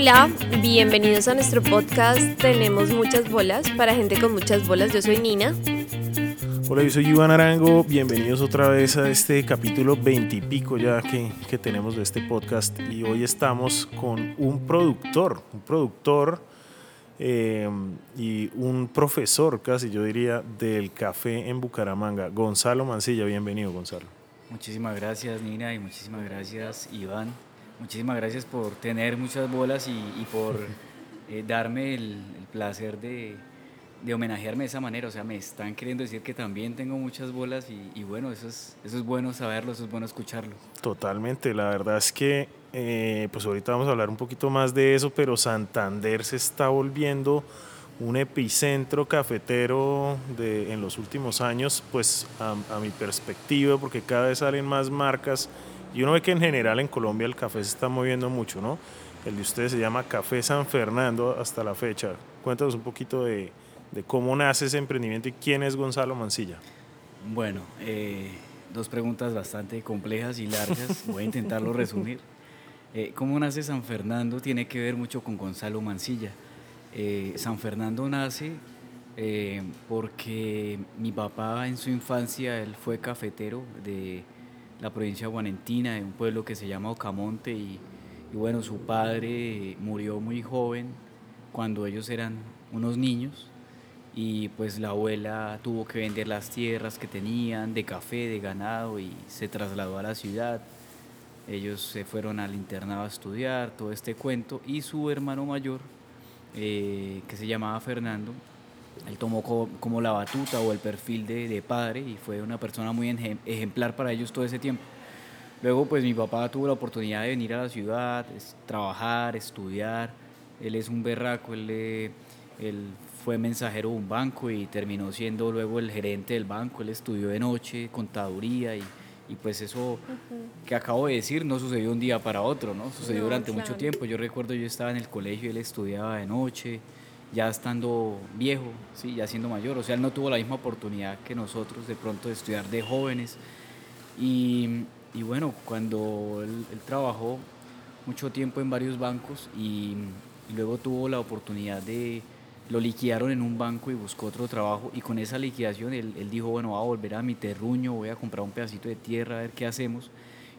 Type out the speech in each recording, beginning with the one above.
Hola, bienvenidos a nuestro podcast Tenemos muchas bolas para gente con muchas bolas. Yo soy Nina. Hola, yo soy Iván Arango. Bienvenidos otra vez a este capítulo veintipico ya que, que tenemos de este podcast. Y hoy estamos con un productor, un productor eh, y un profesor, casi yo diría, del café en Bucaramanga, Gonzalo Mancilla. Bienvenido, Gonzalo. Muchísimas gracias, Nina, y muchísimas gracias, Iván. Muchísimas gracias por tener muchas bolas y, por eh, darme el, placer de, de, homenajearme de esa manera. O sea, me están queriendo decir que también tengo muchas bolas y, bueno, eso es, eso es bueno saberlo, eso es bueno escucharlo. Totalmente, la verdad es que eh, pues ahorita vamos a hablar un poquito más de eso, pero Santander se está volviendo un epicentro cafetero de, en los últimos años, pues a, a mi perspectiva, porque cada vez salen más marcas y uno ve que en general en Colombia el café se está moviendo mucho, ¿no? El de ustedes se llama Café San Fernando hasta la fecha. Cuéntanos un poquito de, de cómo nace ese emprendimiento y quién es Gonzalo Mancilla. Bueno, eh, dos preguntas bastante complejas y largas. Voy a intentarlo resumir. Eh, ¿Cómo nace San Fernando? Tiene que ver mucho con Gonzalo Mancilla. Eh, San Fernando nace porque mi papá en su infancia, él fue cafetero de la provincia guanentina, de un pueblo que se llama Ocamonte, y, bueno, su padre murió muy joven cuando ellos eran unos niños, y pues la abuela tuvo que vender las tierras que tenían de café, de ganado, y se trasladó a la ciudad. Ellos se fueron al internado a estudiar, todo este cuento, y su hermano mayor, eh, que se llamaba Fernando, él tomó como, la batuta o el perfil de, padre y fue una persona muy ejemplar para ellos todo ese tiempo. Luego, pues mi papá tuvo la oportunidad de venir a la ciudad, trabajar, estudiar. Él es un berraco, él, él fue mensajero de un banco y terminó siendo luego el gerente del banco. Él estudió de noche, contaduría y, y pues eso que acabo de decir no sucedió de un día para otro, ¿no? Sucedió durante mucho tiempo. Yo recuerdo yo estaba en el colegio él estudiaba de noche ya estando viejo, ¿sí? ya siendo mayor. O sea, él no tuvo la misma oportunidad que nosotros de pronto de estudiar de jóvenes. Y, y bueno, cuando él, trabajó mucho tiempo en varios bancos y, luego tuvo la oportunidad de, lo liquidaron en un banco y buscó otro trabajo y con esa liquidación él, él dijo, bueno, voy a volver a mi terruño, voy a comprar un pedacito de tierra, a ver qué hacemos.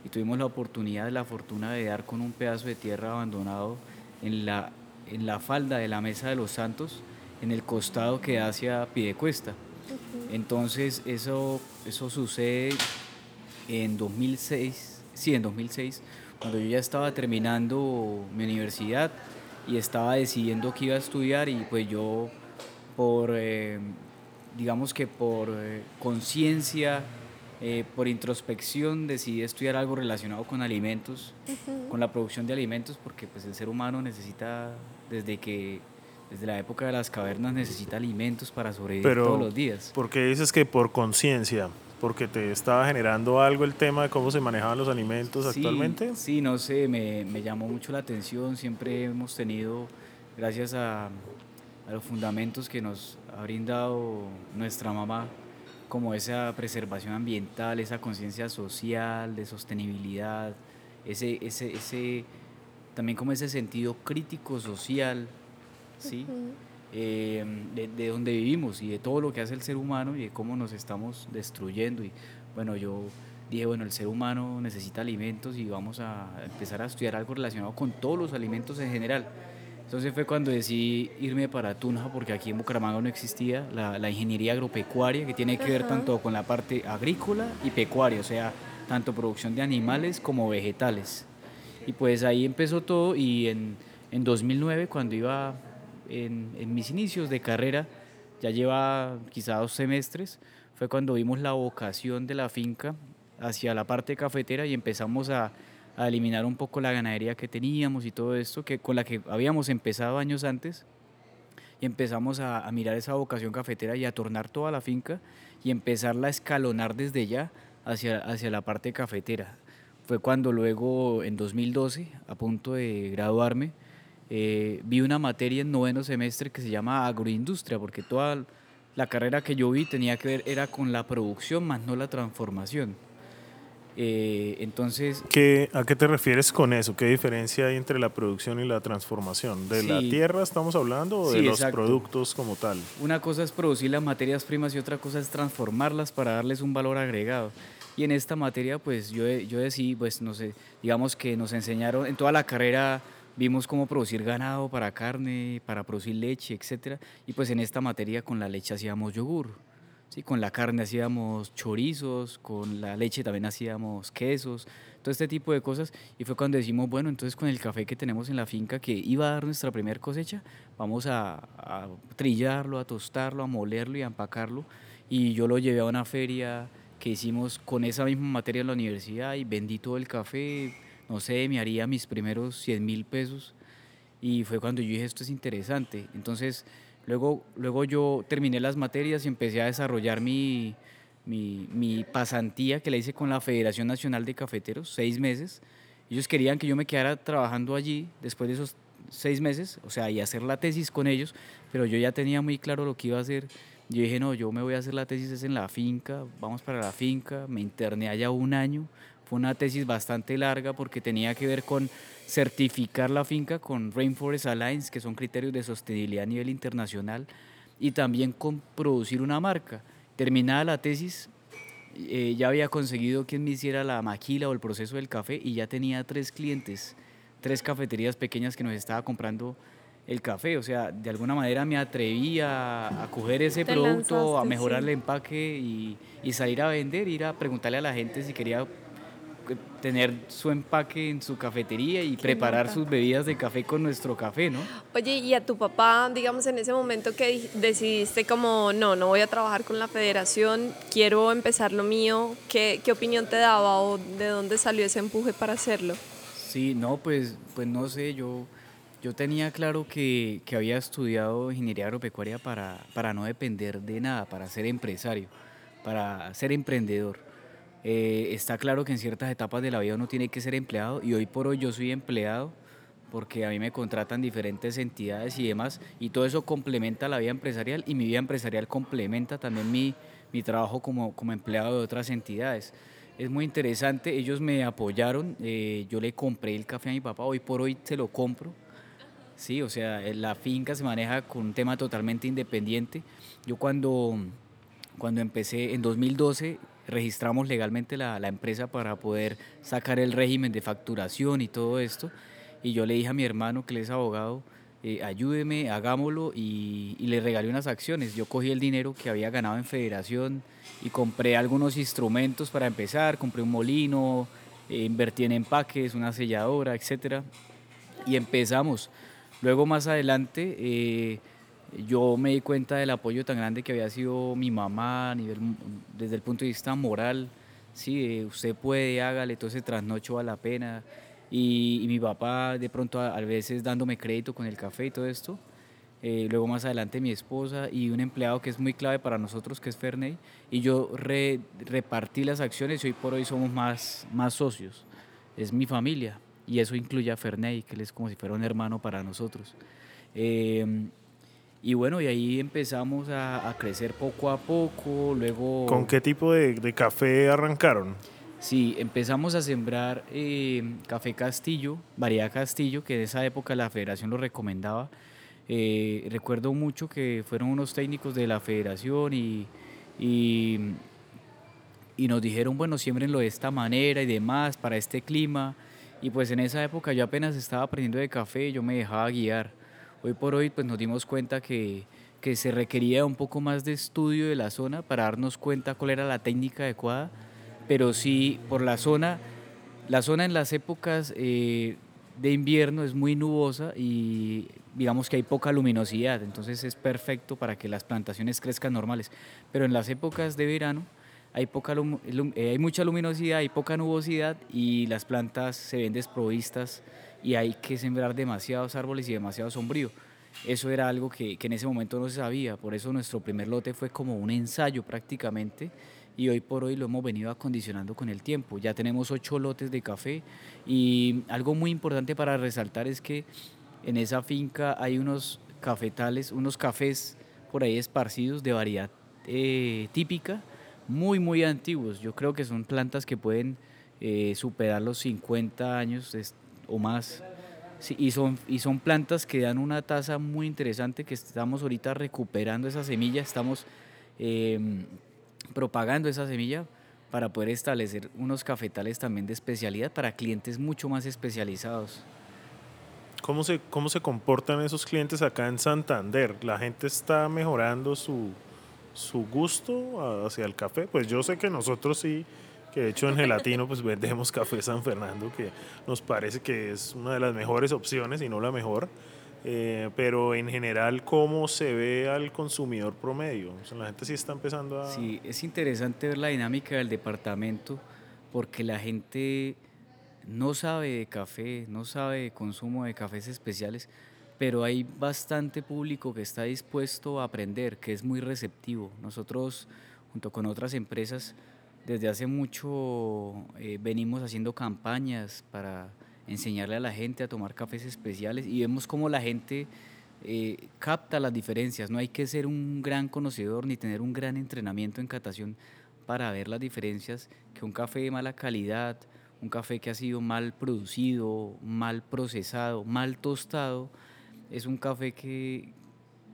Y tuvimos la oportunidad, la fortuna de dar con un pedazo de tierra abandonado en la en la falda de la Mesa de los Santos, en el costado que da hacia Pidecuesta. Entonces eso, eso sucede en 2006, sí, en 2006, cuando yo ya estaba terminando mi universidad y estaba decidiendo qué iba a estudiar y pues yo por, eh, digamos que por eh, conciencia eh, por introspección decidí estudiar algo relacionado con alimentos, con la producción de alimentos, porque pues el ser humano necesita, desde que desde la época de las cavernas necesita alimentos para sobrevivir todos los días. ¿Por qué dices que por conciencia? ¿Porque te estaba generando algo el tema de cómo se manejaban los alimentos actualmente? Sí, no sé, me, me, llamó mucho la atención. Siempre hemos tenido, gracias a, a los fundamentos que nos ha brindado nuestra mamá, como esa preservación ambiental, esa conciencia social, de sostenibilidad, ese, ese, ese, también como ese sentido crítico social, ¿sí? Eh, de, de, donde vivimos y de todo lo que hace el ser humano y de cómo nos estamos destruyendo. Y bueno, yo dije, bueno, el ser humano necesita alimentos y vamos a empezar a estudiar algo relacionado con todos los alimentos en general. Entonces fue cuando decidí irme para Tunja, porque aquí en Bucaramanga no existía la, ingeniería agropecuaria, que tiene que ver tanto con la parte agrícola y pecuaria, o sea, tanto producción de animales como vegetales. Y pues ahí empezó todo y en, en 2009, cuando iba en, mis inicios de carrera, ya lleva quizá dos semestres, fue cuando vimos la vocación de la finca hacia la parte cafetera y empezamos a a eliminar un poco la ganadería que teníamos y todo esto, que, con la que habíamos empezado años antes, y empezamos a, mirar esa vocación cafetera y a tornar toda la finca y empezarla a escalonar desde ya hacia, hacia la parte cafetera. Fue cuando luego, en 2012, a punto de graduarme, eh, vi una materia en noveno semestre que se llama agroindustria, porque toda la carrera que yo vi tenía que ver era con la producción más no la transformación. Eh, entonces... ¿Qué, ¿A qué te refieres con eso? ¿Qué diferencia hay entre la producción y la transformación? ¿De la tierra estamos hablando o de los productos como tal? Una cosa es producir las materias primas y otra cosa es transformarlas para darles un valor agregado. Y en esta materia, pues yo, yo decidí, pues no sé, digamos que nos enseñaron en toda la carrera vimos cómo producir ganado para carne, para producir leche, etc. Y pues en esta materia con la leche hacíamos yogur. ¿sí? Con la carne hacíamos chorizos, con la leche también hacíamos quesos, todo este tipo de cosas. Y fue cuando decimos, bueno, entonces con el café que tenemos en la finca, que iba a dar nuestra primera cosecha, vamos a trillarlo, a tostarlo, a molerlo y a empacarlo. Y yo lo llevé a una feria que hicimos con esa misma materia en la universidad y vendí todo el café, no sé, me haría mis primeros 100 mil pesos. Y fue cuando yo dije, esto es interesante. Entonces, Luego, luego yo terminé las materias y empecé a desarrollar mi, mi, mi, pasantía que la hice con la Federación Nacional de Cafeteros, seis meses. Ellos querían que yo me quedara trabajando allí después de esos seis meses, o sea, y hacer la tesis con ellos, pero yo ya tenía muy claro lo que iba a hacer. Yo dije, no, yo me voy a hacer la tesis en la finca, vamos para la finca, me interné allá un año, fue una tesis bastante larga porque tenía que ver con certificar la finca con Rainforest Alliance, que son criterios de sostenibilidad a nivel internacional, y también con producir una marca. Terminada la tesis, eh, ya había conseguido quien me hiciera la maquila o el proceso del café y ya tenía tres clientes, tres cafeterías pequeñas que nos estaba comprando el café. O sea, de alguna manera me atreví a, coger ese producto, a mejorar el empaque y, y salir a vender, ir a preguntarle a la gente si quería tener su empaque en su cafetería y preparar sus bebidas de café con nuestro café, ¿no? Oye, y a tu papá, digamos, en ese momento que decidiste como, no, no voy a trabajar con la federación, quiero empezar lo mío, ¿qué, qué opinión te daba o de dónde salió ese empuje para hacerlo? Sí, no, pues, pues no sé, yo, yo tenía claro que, que había estudiado ingeniería agropecuaria para, para no depender de nada, para ser empresario, para ser emprendedor eh, está claro que en ciertas etapas de la vida uno tiene que ser empleado y hoy por hoy yo soy empleado porque a mí me contratan diferentes entidades y demás y todo eso complementa la vida empresarial y mi vida empresarial complementa también mi, mi trabajo como, como empleado de otras entidades. Es muy interesante, ellos me apoyaron, eh, yo le compré el café a mi papá, hoy por hoy se lo compro. Sí, o sea, la finca se maneja con un tema totalmente independiente. Yo cuando, cuando empecé en 2012 registramos legalmente la, la, empresa para poder sacar el régimen de facturación y todo esto. Y yo le dije a mi hermano, que él es abogado, eh, ayúdeme, hagámoslo y, y, le regalé unas acciones. Yo cogí el dinero que había ganado en federación y compré algunos instrumentos para empezar, compré un molino, eh, invertí en empaques, una selladora, etc. Y empezamos. Luego más adelante... Eh, yo me di cuenta del apoyo tan grande que había sido mi mamá a nivel, desde el punto de vista moral, sí, usted puede, hágale, todo ese trasnocho a la pena. Y, mi papá de pronto a, veces dándome crédito con el café y todo esto. Eh, luego más adelante mi esposa y un empleado que es muy clave para nosotros, que es Ferney. Y yo repartí las acciones y hoy por hoy somos más, más socios. Es mi familia y eso incluye a Ferney, que él es como si fuera un hermano para nosotros. Eh, y bueno, y ahí empezamos a, crecer poco a poco, luego... ¿Con qué tipo de, café arrancaron? Sí, empezamos a sembrar eh, café Castillo, variedad Castillo, que en esa época la federación lo recomendaba. Eh, recuerdo mucho que fueron unos técnicos de la federación y, y, y nos dijeron, bueno, siembrenlo de esta manera y demás, para este clima. Y pues en esa época yo apenas estaba aprendiendo de café, yo me dejaba guiar. Hoy por hoy pues nos dimos cuenta que, que se requería un poco más de estudio de la zona para darnos cuenta cuál era la técnica adecuada, pero sí por la zona, la zona en las épocas eh, de invierno es muy nubosa y digamos que hay poca luminosidad, entonces es perfecto para que las plantaciones crezcan normales, pero en las épocas de verano hay, poca eh, hay mucha luminosidad, hay poca nubosidad y las plantas se ven desprovistas y hay que sembrar demasiados árboles y demasiado sombrío. Eso era algo que, que, en ese momento no se sabía, por eso nuestro primer lote fue como un ensayo prácticamente y hoy por hoy lo hemos venido acondicionando con el tiempo. Ya tenemos ocho lotes de café y algo muy importante para resaltar es que en esa finca hay unos cafetales, unos cafés por ahí esparcidos de variedad eh, típica, muy, muy antiguos. Yo creo que son plantas que pueden eh, superar los 50 años o más. y, son, y son plantas que dan una tasa muy interesante que estamos ahorita recuperando esa semilla, estamos em, propagando esa semilla para poder establecer unos cafetales también de especialidad para clientes mucho más especializados. ¿Cómo se, ¿Cómo se comportan esos clientes acá en Santander? ¿La gente está mejorando su, su gusto hacia el café? Pues yo sé que nosotros sí, que de hecho en Gelatino pues vendemos café San Fernando, que nos parece que es una de las mejores opciones y no la mejor. Eh, pero en general, ¿cómo se ve al consumidor promedio? la gente sí está empezando a... Sí, es interesante ver la dinámica del departamento porque la gente no sabe de café, no sabe de consumo de cafés especiales, pero hay bastante público que está dispuesto a aprender, que es muy receptivo. Nosotros, junto con otras empresas, desde hace mucho eh, venimos haciendo campañas para enseñarle a la gente a tomar cafés especiales y vemos cómo la gente eh, capta las diferencias. No hay que ser un gran conocedor ni tener un gran entrenamiento en catación para ver las diferencias que un café de mala calidad, un café que ha sido mal producido, mal procesado, mal tostado, es un café que,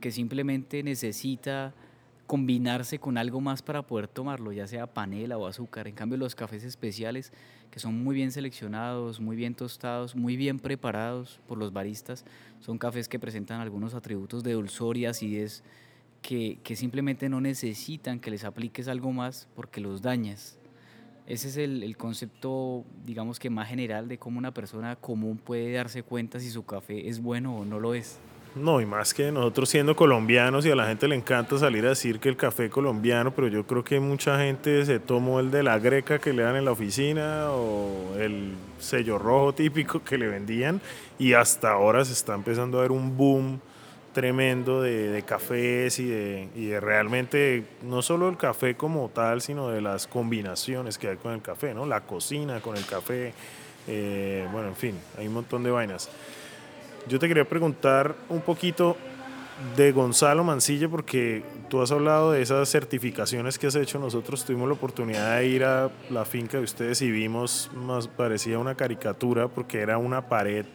que simplemente necesita combinarse con algo más para poder tomarlo, ya sea panela o azúcar. En cambio, los cafés especiales, que son muy bien seleccionados, muy bien tostados, muy bien preparados por los baristas, son cafés que presentan algunos atributos de dulzor y acidez que, que simplemente no necesitan que les apliques algo más porque los dañas. Ese es el, el, concepto, digamos que más general de cómo una persona común puede darse cuenta si su café es bueno o no lo es. No, y más que nosotros siendo colombianos y a la gente le encanta salir a decir que el café colombiano, pero yo creo que mucha gente se tomó el de la greca que le dan en la oficina o el sello rojo típico que le vendían y hasta ahora se está empezando a ver un boom tremendo de, cafés y de, y de, realmente no solo el café como tal, sino de las combinaciones que hay con el café, ¿no? La cocina con el café, eh, bueno, en fin, hay un montón de vainas. Yo te quería preguntar un poquito de Gonzalo Mancilla, porque tú has hablado de esas certificaciones que has hecho. Nosotros tuvimos la oportunidad de ir a la finca de ustedes y vimos, más parecía una caricatura, porque era una pared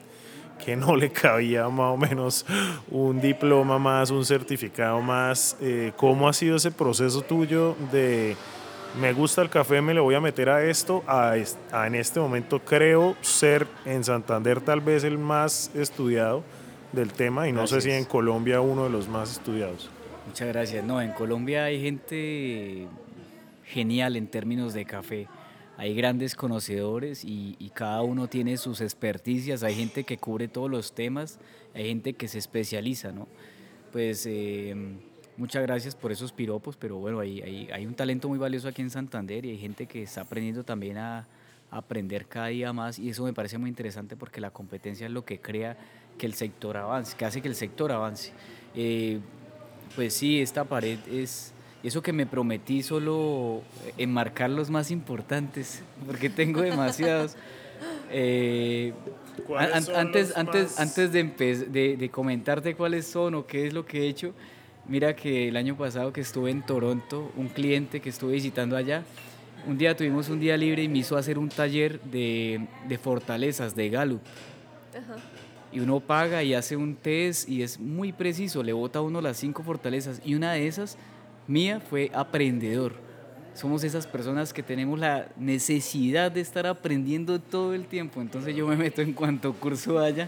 que no le cabía más o menos un diploma más, un certificado más. Eh, ¿Cómo ha sido ese proceso tuyo de me gusta el café, me le voy a meter a esto, a, en este momento creo ser en Santander tal vez el más estudiado del tema y no sé si en Colombia uno de los más estudiados. Muchas gracias. No, en Colombia hay gente genial en términos de café. Hay grandes conocedores y, cada uno tiene sus experticias. Hay gente que cubre todos los temas, hay gente que se especializa, ¿no? Pues eh, Muchas gracias por esos piropos, pero bueno, hay, hay, hay, un talento muy valioso aquí en Santander y hay gente que está aprendiendo también a, aprender cada día más y eso me parece muy interesante porque la competencia es lo que crea que el sector avance, que hace que el sector avance. Eh, pues sí, esta pared es eso que me prometí solo enmarcar los más importantes, porque tengo demasiados. Eh, antes, antes, antes de, de, de comentarte cuáles son o qué es lo que he hecho, Mira que el año pasado que estuve en Toronto, un cliente que estuve visitando allá, un día tuvimos un día libre y me hizo hacer un taller de, de fortalezas, de Gallup. Y uno paga y hace un test y es muy preciso, le bota a uno las cinco fortalezas. Y una de esas, mía, fue aprendedor. Somos esas personas que tenemos la necesidad de estar aprendiendo todo el tiempo. Entonces yo me meto en cuanto curso haya.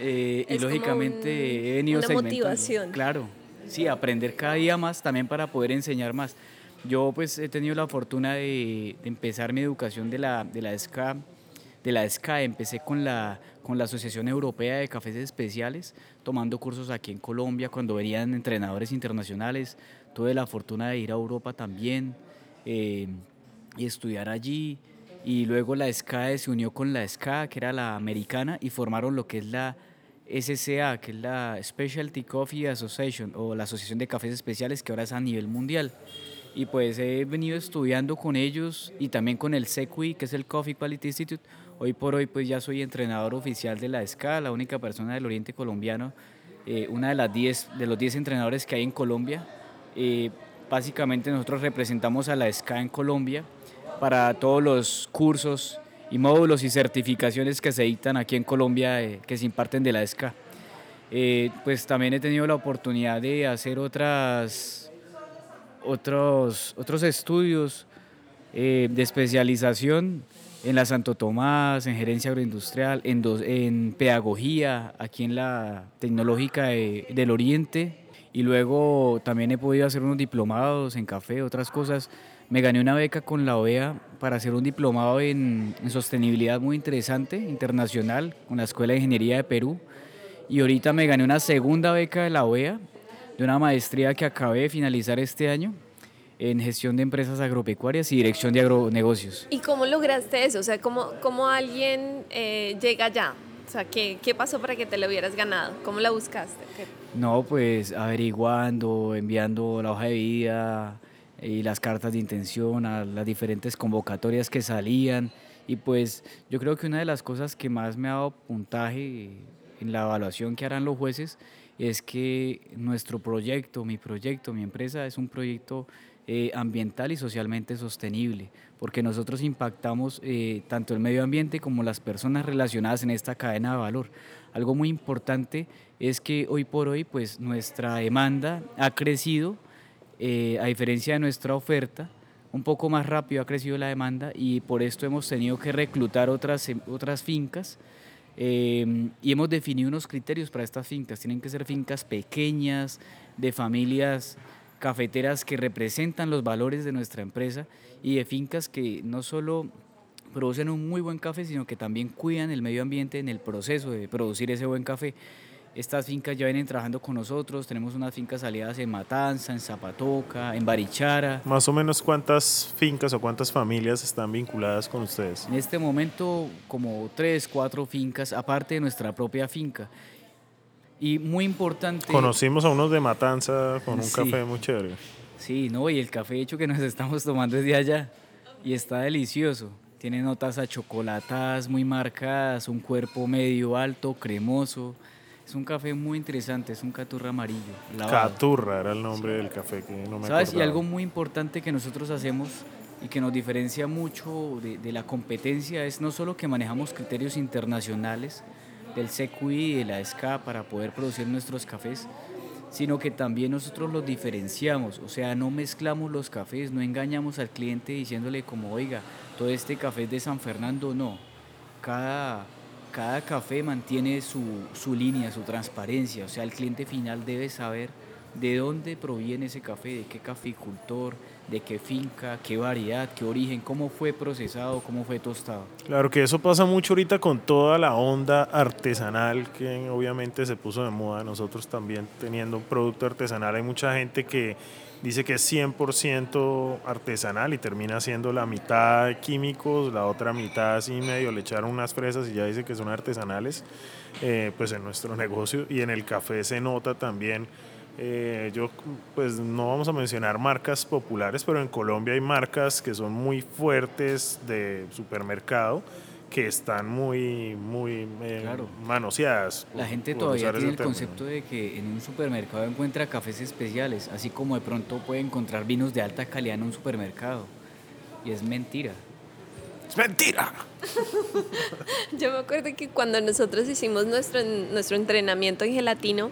Eh, y lógicamente he venido una motivación. Claro, sí, aprender cada día más también para poder enseñar más. Yo pues he tenido la fortuna de, empezar mi educación de la, de la SCA, de la SCA, empecé con la, con la Asociación Europea de Cafés Especiales, tomando cursos aquí en Colombia cuando venían entrenadores internacionales, tuve la fortuna de ir a Europa también eh, y estudiar allí, y luego la SCA se unió con la SCA, que era la americana, y formaron lo que es la SCA, que es la Specialty Coffee Association o la Asociación de Cafés Especiales, que ahora es a nivel mundial. Y pues he venido estudiando con ellos y también con el CEQUI, que es el Coffee Quality Institute. Hoy por hoy pues ya soy entrenador oficial de la SCA, la única persona del oriente colombiano, eh, una de, las diez, de los 10 entrenadores que hay en Colombia. Eh, básicamente nosotros representamos a la SCA en Colombia para todos los cursos y módulos y certificaciones que se dictan aquí en Colombia, eh, que se imparten de la ESCA. Eh, pues también he tenido la oportunidad de hacer otras, otros, otros estudios eh, de especialización en la Santo Tomás, en gerencia agroindustrial, en, en pedagogía, aquí en la Tecnológica del Oriente, y luego también he podido hacer unos diplomados en café, otras cosas. Me gané una beca con la OEA para hacer un diplomado en, en sostenibilidad muy interesante, internacional, con la Escuela de Ingeniería de Perú. Y ahorita me gané una segunda beca de la OEA, de una maestría que acabé de finalizar este año en gestión de empresas agropecuarias y dirección de agronegocios. ¿Y cómo lograste eso? O sea, ¿cómo, cómo alguien eh, llega allá? O sea, ¿qué, ¿qué, pasó para que te lo hubieras ganado? ¿Cómo la buscaste? No, pues averiguando, enviando la hoja de vida y las cartas de intención a las diferentes convocatorias que salían. Y pues yo creo que una de las cosas que más me ha dado puntaje en la evaluación que harán los jueces es que nuestro proyecto, mi proyecto, mi empresa es un proyecto eh, ambiental y socialmente sostenible, porque nosotros impactamos eh, tanto el medio ambiente como las personas relacionadas en esta cadena de valor. Algo muy importante es que hoy por hoy pues nuestra demanda ha crecido, eh, a diferencia de nuestra oferta, un poco más rápido ha crecido la demanda y por esto hemos tenido que reclutar otras, otras fincas y hemos definido unos criterios para estas fincas. Tienen que ser fincas pequeñas, de familias cafeteras que representan los valores de nuestra empresa y de fincas que no solo producen un muy buen café, sino que también cuidan el medio ambiente en el proceso de producir ese buen café. Estas fincas ya vienen trabajando con nosotros, tenemos unas fincas aliadas en Matanza, en Zapatoca, en Barichara. Más o menos cuántas fincas o cuántas familias están vinculadas con ustedes. En este momento como tres, cuatro fincas, aparte de nuestra propia finca. Y muy importante. Conocimos a unos de Matanza con un café muy chévere. Sí, no, y el café hecho que nos estamos tomando desde allá. Y está delicioso. Tiene notas achocolatadas muy marcadas, un cuerpo medio alto, cremoso. Es un café muy interesante, es un caturra amarillo. Caturra era el nombre del café que no me ¿Sabes? Y algo muy importante que nosotros hacemos y que nos diferencia mucho de, de la competencia es no solo que manejamos criterios internacionales, del CQI y de la SCA para poder producir nuestros cafés, sino que también nosotros los diferenciamos, o sea, no mezclamos los cafés, no engañamos al cliente diciéndole como, oiga, todo este café es de San Fernando, no. Cada, cada café mantiene su, su línea, su transparencia, o sea, el cliente final debe saber de dónde proviene ese café, de qué caficultor, de qué finca, qué variedad, qué origen, cómo fue procesado, cómo fue tostado. Claro que eso pasa mucho ahorita con toda la onda artesanal que obviamente se puso de moda. Nosotros también teniendo un producto artesanal hay mucha gente que dice que es 100% artesanal y termina siendo la mitad químicos, la otra mitad así medio le echaron unas fresas y ya dice que son artesanales. Eh, pues en nuestro negocio y en el café se nota también eh, yo, pues no vamos a mencionar marcas populares, pero en Colombia hay marcas que son muy fuertes de supermercado que están muy, muy eh, manoseadas. La gente todavía tiene el concepto de que en un supermercado encuentra cafés especiales, así como de pronto puede encontrar vinos de alta calidad en un supermercado. Y es mentira. ¡Es mentira! Yo me acuerdo que cuando nosotros hicimos nuestro, nuestro entrenamiento en gelatino,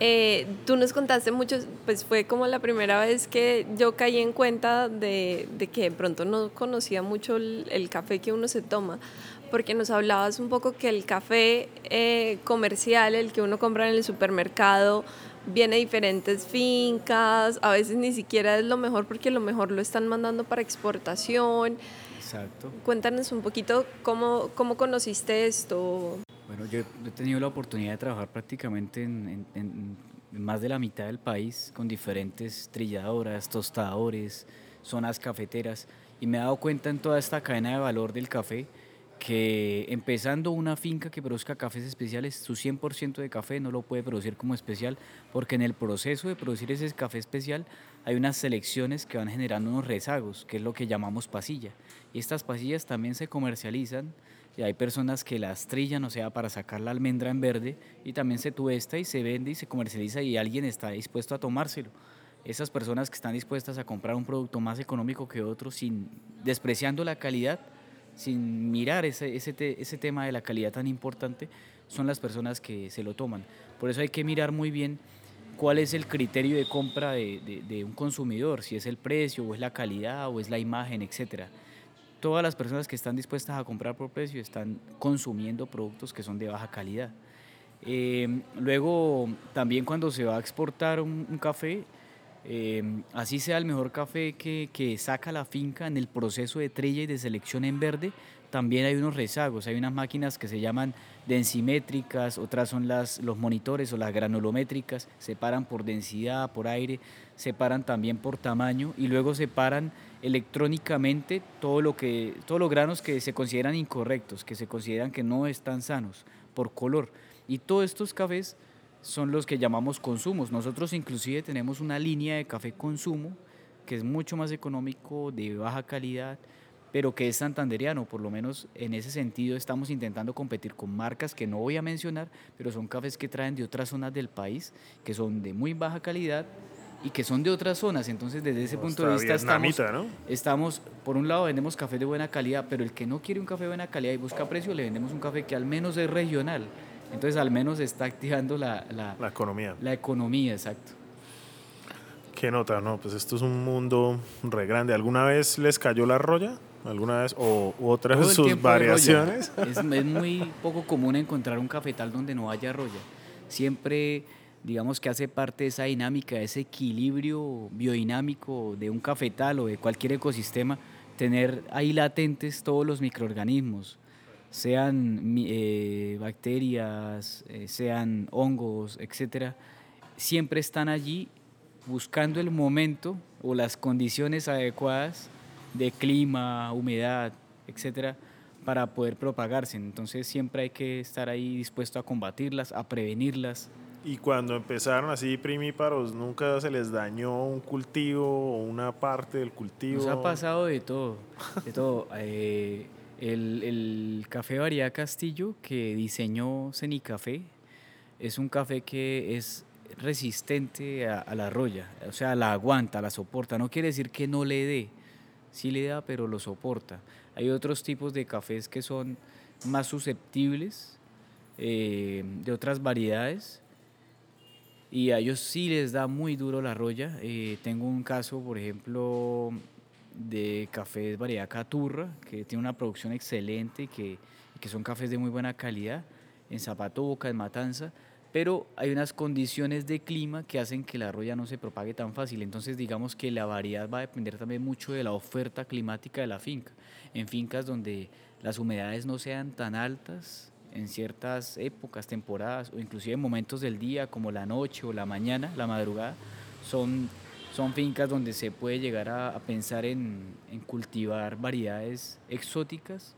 eh, tú nos contaste mucho, pues fue como la primera vez que yo caí en cuenta de, de que de pronto no conocía mucho el, café que uno se toma, porque nos hablabas un poco que el café eh, comercial, el que uno compra en el supermercado, viene de diferentes fincas, a veces ni siquiera es lo mejor porque lo mejor lo están mandando para exportación. Exacto. Cuéntanos un poquito cómo, cómo conociste esto. Bueno, yo he tenido la oportunidad de trabajar prácticamente en, más de la mitad del país con diferentes trilladoras, tostadores, zonas cafeteras y me he dado cuenta en toda esta cadena de valor del café que empezando una finca que produzca cafés especiales, su 100% de café no lo puede producir como especial porque en el proceso de producir ese café especial hay unas selecciones que van generando unos rezagos, que es lo que llamamos pasilla. Y estas pasillas también se comercializan y hay personas que las trillan, o sea, para sacar la almendra en verde y también se tuesta y se vende y se comercializa y alguien está dispuesto a tomárselo. esas personas que están dispuestas a comprar un producto más económico que otro sin despreciando la calidad, sin mirar ese, ese, ese tema de la calidad tan importante, son las personas que se lo toman. Por eso hay que mirar muy bien cuál es el criterio de compra de, de, un consumidor, si es el precio o es la calidad o es la imagen, etc. Todas las personas que están dispuestas a comprar por precio están consumiendo productos que son de baja calidad. Eh, luego, también cuando se va a exportar un, café, eh, así sea el mejor café que, saca la finca en el proceso de trilla y de selección en verde, también hay unos rezagos, hay unas máquinas que se llaman densimétricas, otras son los monitores o las granulométricas, separan por densidad, por aire, separan también por tamaño y luego separan electrónicamente todo lo que, todos los granos que se consideran incorrectos, que se consideran que no están sanos, por color. Y todos estos cafés son los que llamamos consumos. Nosotros inclusive tenemos una línea de café consumo que es mucho más económico, de baja calidad, pero que es santanderiano, por lo menos en ese sentido estamos intentando competir con marcas que no voy a mencionar, pero son cafés que traen de otras zonas del país, que son de muy baja calidad y que son de otras zonas, entonces desde ese punto de vista estamos, estamos, por un lado vendemos café de buena calidad, pero el que no quiere un café de buena calidad y busca precio, le vendemos un café que al menos es regional, entonces al menos está activando la, la, la economía. La economía, exacto. ¿Qué nota? No, pues esto es un mundo re grande. ¿Alguna vez les cayó la roya? alguna vez o otras de sus variaciones. Es, es, muy poco común encontrar un cafetal donde no haya roya. Siempre, digamos que hace parte de esa dinámica, ese equilibrio biodinámico de un cafetal o de cualquier ecosistema, tener ahí latentes todos los microorganismos, sean eh, bacterias, eh, sean hongos, etcétera, siempre están allí buscando el momento o las condiciones adecuadas de clima, humedad, etcétera, para poder propagarse. Entonces siempre hay que estar ahí dispuesto a combatirlas, a prevenirlas. Y cuando empezaron así primíparos, ¿nunca se les dañó un cultivo o una parte del cultivo? Nos ha pasado de todo, de todo. Eh, el, el, café Varía Castillo que diseñó Cenicafé es un café que es resistente a, a la roya, o sea, la aguanta, la soporta. No quiere decir que no le dé, sí le da, pero lo soporta. Hay otros tipos de cafés que son más susceptibles eh, de otras variedades y a ellos sí les da muy duro la roya. Eh, tengo un caso, por ejemplo, de cafés variedad Caturra, que tiene una producción excelente y que, que son cafés de muy buena calidad, en Zapatoca, en Matanza pero hay unas condiciones de clima que hacen que la roya no se propague tan fácil. Entonces digamos que la variedad va a depender también mucho de la oferta climática de la finca. En fincas donde las humedades no sean tan altas en ciertas épocas, temporadas o inclusive en momentos del día como la noche o la mañana, la madrugada, son, son fincas donde se puede llegar a, pensar en, en cultivar variedades exóticas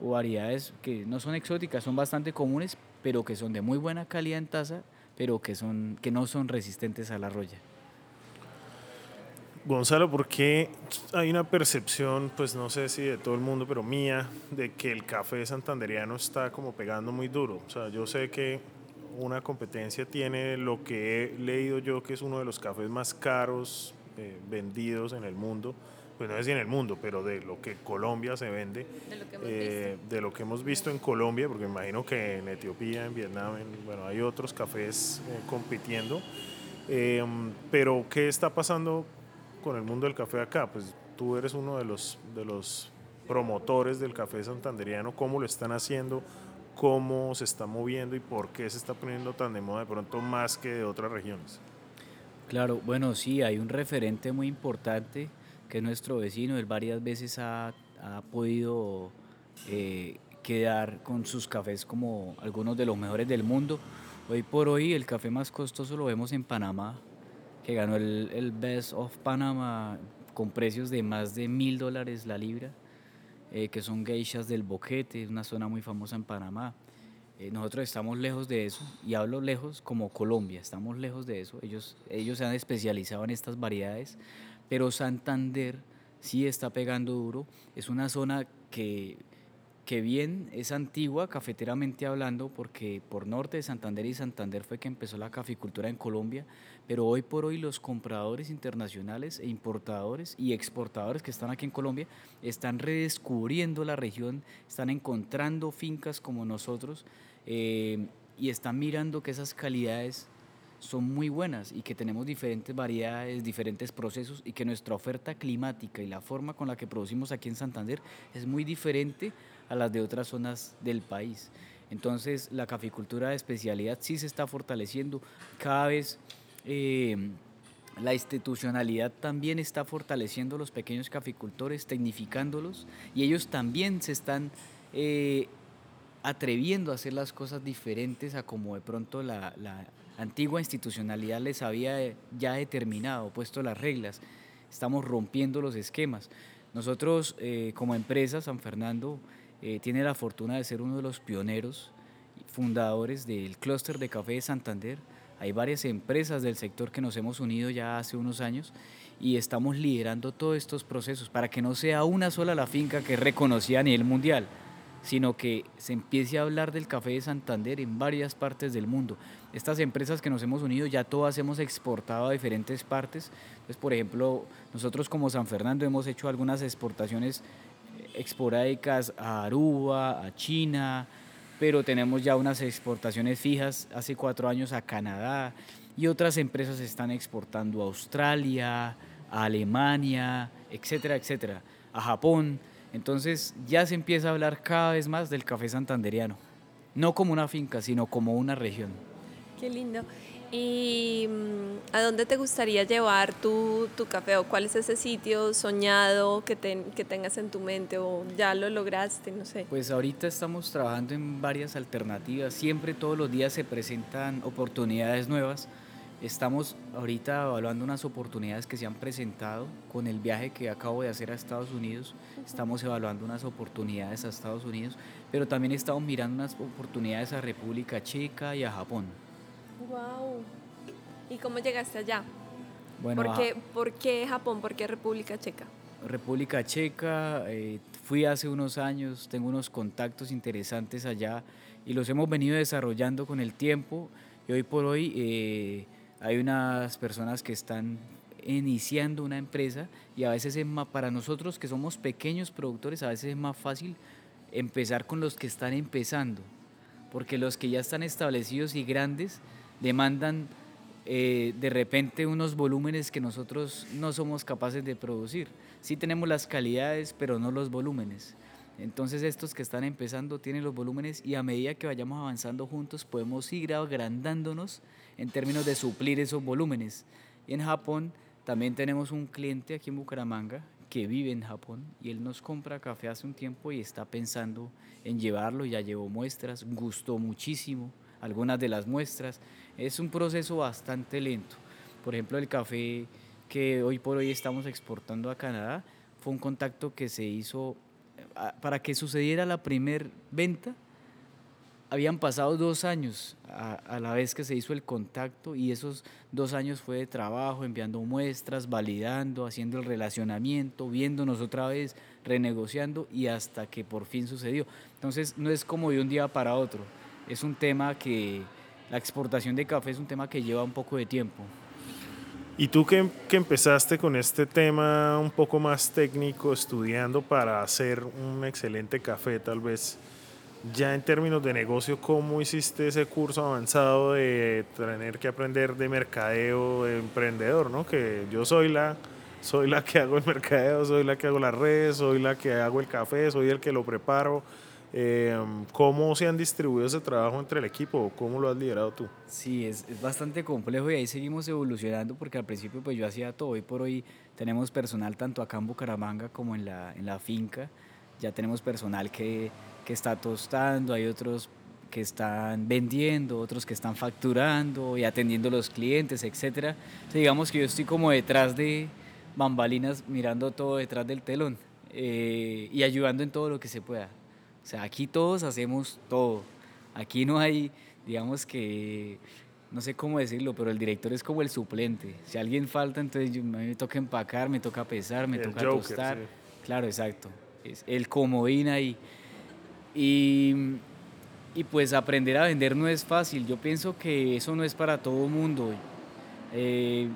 o variedades que no son exóticas, son bastante comunes, pero que son de muy buena calidad en taza, pero que, son, que no son resistentes a la roya. Gonzalo, ¿por qué hay una percepción, pues no sé si de todo el mundo, pero mía, de que el café santanderiano está como pegando muy duro? O sea, yo sé que una competencia tiene lo que he leído yo, que es uno de los cafés más caros eh, vendidos en el mundo, pues no sé si en el mundo, pero de lo que Colombia se vende, de lo que hemos, eh, visto. De lo que hemos visto en Colombia, porque me imagino que en Etiopía, en Vietnam, bueno, hay otros cafés eh, compitiendo. Eh, pero, ¿qué está pasando con el mundo del café acá? Pues tú eres uno de los, de los promotores del café santanderiano, cómo lo están haciendo, cómo se está moviendo y por qué se está poniendo tan de moda de pronto más que de otras regiones. Claro, bueno, sí, hay un referente muy importante que es nuestro vecino, él varias veces ha, ha podido eh, quedar con sus cafés como algunos de los mejores del mundo. Hoy por hoy el café más costoso lo vemos en Panamá, que ganó el, el Best of Panama con precios de más de mil dólares la libra, eh, que son geishas del Boquete, una zona muy famosa en Panamá. Eh, nosotros estamos lejos de eso, y hablo lejos como Colombia, estamos lejos de eso. Ellos, ellos se han especializado en estas variedades, pero Santander sí está pegando duro. Es una zona que que bien es antigua cafeteramente hablando, porque por norte de Santander y Santander fue que empezó la caficultura en Colombia, pero hoy por hoy los compradores internacionales e importadores y exportadores que están aquí en Colombia están redescubriendo la región, están encontrando fincas como nosotros eh, y están mirando que esas calidades son muy buenas y que tenemos diferentes variedades, diferentes procesos y que nuestra oferta climática y la forma con la que producimos aquí en Santander es muy diferente a las de otras zonas del país. Entonces la caficultura de especialidad sí se está fortaleciendo cada vez. Eh, la institucionalidad también está fortaleciendo a los pequeños caficultores, tecnificándolos, y ellos también se están eh, atreviendo a hacer las cosas diferentes a como de pronto la, antigua institucionalidad les había ya determinado, puesto las reglas. Estamos rompiendo los esquemas. Nosotros eh, como empresa, San Fernando, eh, tiene la fortuna de ser uno de los pioneros, fundadores del clúster de café de Santander. Hay varias empresas del sector que nos hemos unido ya hace unos años y estamos liderando todos estos procesos para que no sea una sola la finca que es reconocida a nivel mundial, sino que se empiece a hablar del café de Santander en varias partes del mundo. Estas empresas que nos hemos unido ya todas hemos exportado a diferentes partes. Entonces, por ejemplo, nosotros como San Fernando hemos hecho algunas exportaciones esporádicas a Aruba, a China, pero tenemos ya unas exportaciones fijas hace cuatro años a Canadá y otras empresas están exportando a Australia, a Alemania, etcétera, etcétera, a Japón. Entonces ya se empieza a hablar cada vez más del café santanderiano, no como una finca, sino como una región. Qué lindo. ¿Y mm, a dónde te gustaría llevar tu, tu café o cuál es ese sitio soñado que, que tengas en tu mente o ya lo lograste, no sé? Pues ahorita estamos trabajando en varias alternativas, siempre todos los días se presentan oportunidades nuevas. Estamos ahorita evaluando unas oportunidades que se han presentado con el viaje que acabo de hacer a Estados Unidos. Estamos evaluando unas oportunidades a Estados Unidos, pero también estamos mirando unas oportunidades a República Checa y a Japón. Wow. ¿Y cómo llegaste allá? Bueno, ¿Por, qué, ¿Por qué Japón? ¿Por qué República Checa? República Checa, eh, fui hace unos años, tengo unos contactos interesantes allá y los hemos venido desarrollando con el tiempo y hoy por hoy eh, hay unas personas que están iniciando una empresa y a veces es más, para nosotros que somos pequeños productores, a veces es más fácil empezar con los que están empezando, porque los que ya están establecidos y grandes, demandan eh, de repente unos volúmenes que nosotros no somos capaces de producir. Sí tenemos las calidades, pero no los volúmenes. Entonces estos que están empezando tienen los volúmenes y a medida que vayamos avanzando juntos podemos ir agrandándonos en términos de suplir esos volúmenes. en Japón también tenemos un cliente aquí en Bucaramanga que vive en Japón y él nos compra café hace un tiempo y está pensando en llevarlo, ya llevó muestras, gustó muchísimo algunas de las muestras. Es un proceso bastante lento. Por ejemplo, el café que hoy por hoy estamos exportando a Canadá fue un contacto que se hizo eh, para que sucediera la primer venta. Habían pasado dos años a, la vez que se hizo el contacto y esos dos años fue de trabajo, enviando muestras, validando, haciendo el relacionamiento, viéndonos otra vez, renegociando y hasta que por fin sucedió. Entonces no es como de un día para otro es un tema que la exportación de café es un tema que lleva un poco de tiempo. Y tú que, que, empezaste con este tema un poco más técnico, estudiando para hacer un excelente café tal vez, ya en términos de negocio, ¿cómo hiciste ese curso avanzado de tener que aprender de mercadeo, de emprendedor, ¿no? Que yo soy la, soy la que hago el mercadeo, soy la que hago las redes, soy la que hago el café, soy el que lo preparo eh, ¿Cómo se han distribuido ese trabajo entre el equipo? ¿Cómo lo has liderado tú? Sí, es, es, bastante complejo y ahí seguimos evolucionando porque al principio pues yo hacía todo. Hoy por hoy tenemos personal tanto acá en Bucaramanga como en la, en la finca. Ya tenemos personal que, que está tostando, hay otros que están vendiendo, otros que están facturando y atendiendo a los clientes, etc. digamos que yo estoy como detrás de bambalinas mirando todo detrás del telón eh, y ayudando en todo lo que se pueda. O sea, aquí todos hacemos todo. Aquí no hay, digamos que, no sé cómo decirlo, pero el director es como el suplente. Si alguien falta, entonces yo, me toca empacar, me toca pesar, me toca tostar. Claro, exacto. Es el comodín ahí. Y, y pues aprender a vender no es fácil. Yo pienso que eso no es para todo mundo. Eh,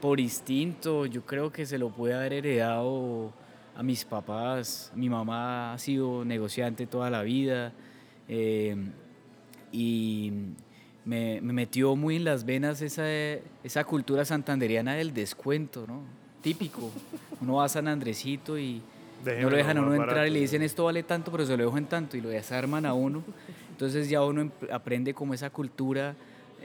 por instinto, yo creo que se lo puede haber heredado a mis papás. Mi mamá ha sido negociante toda la vida eh, y me, me, metió muy en las venas esa, esa cultura santanderiana del descuento, ¿no? Típico. Uno va a San Andresito y no lo dejan a uno entrar y le dicen esto vale tanto, pero se lo dejo en tanto y lo desarman a uno. Entonces ya uno aprende como esa cultura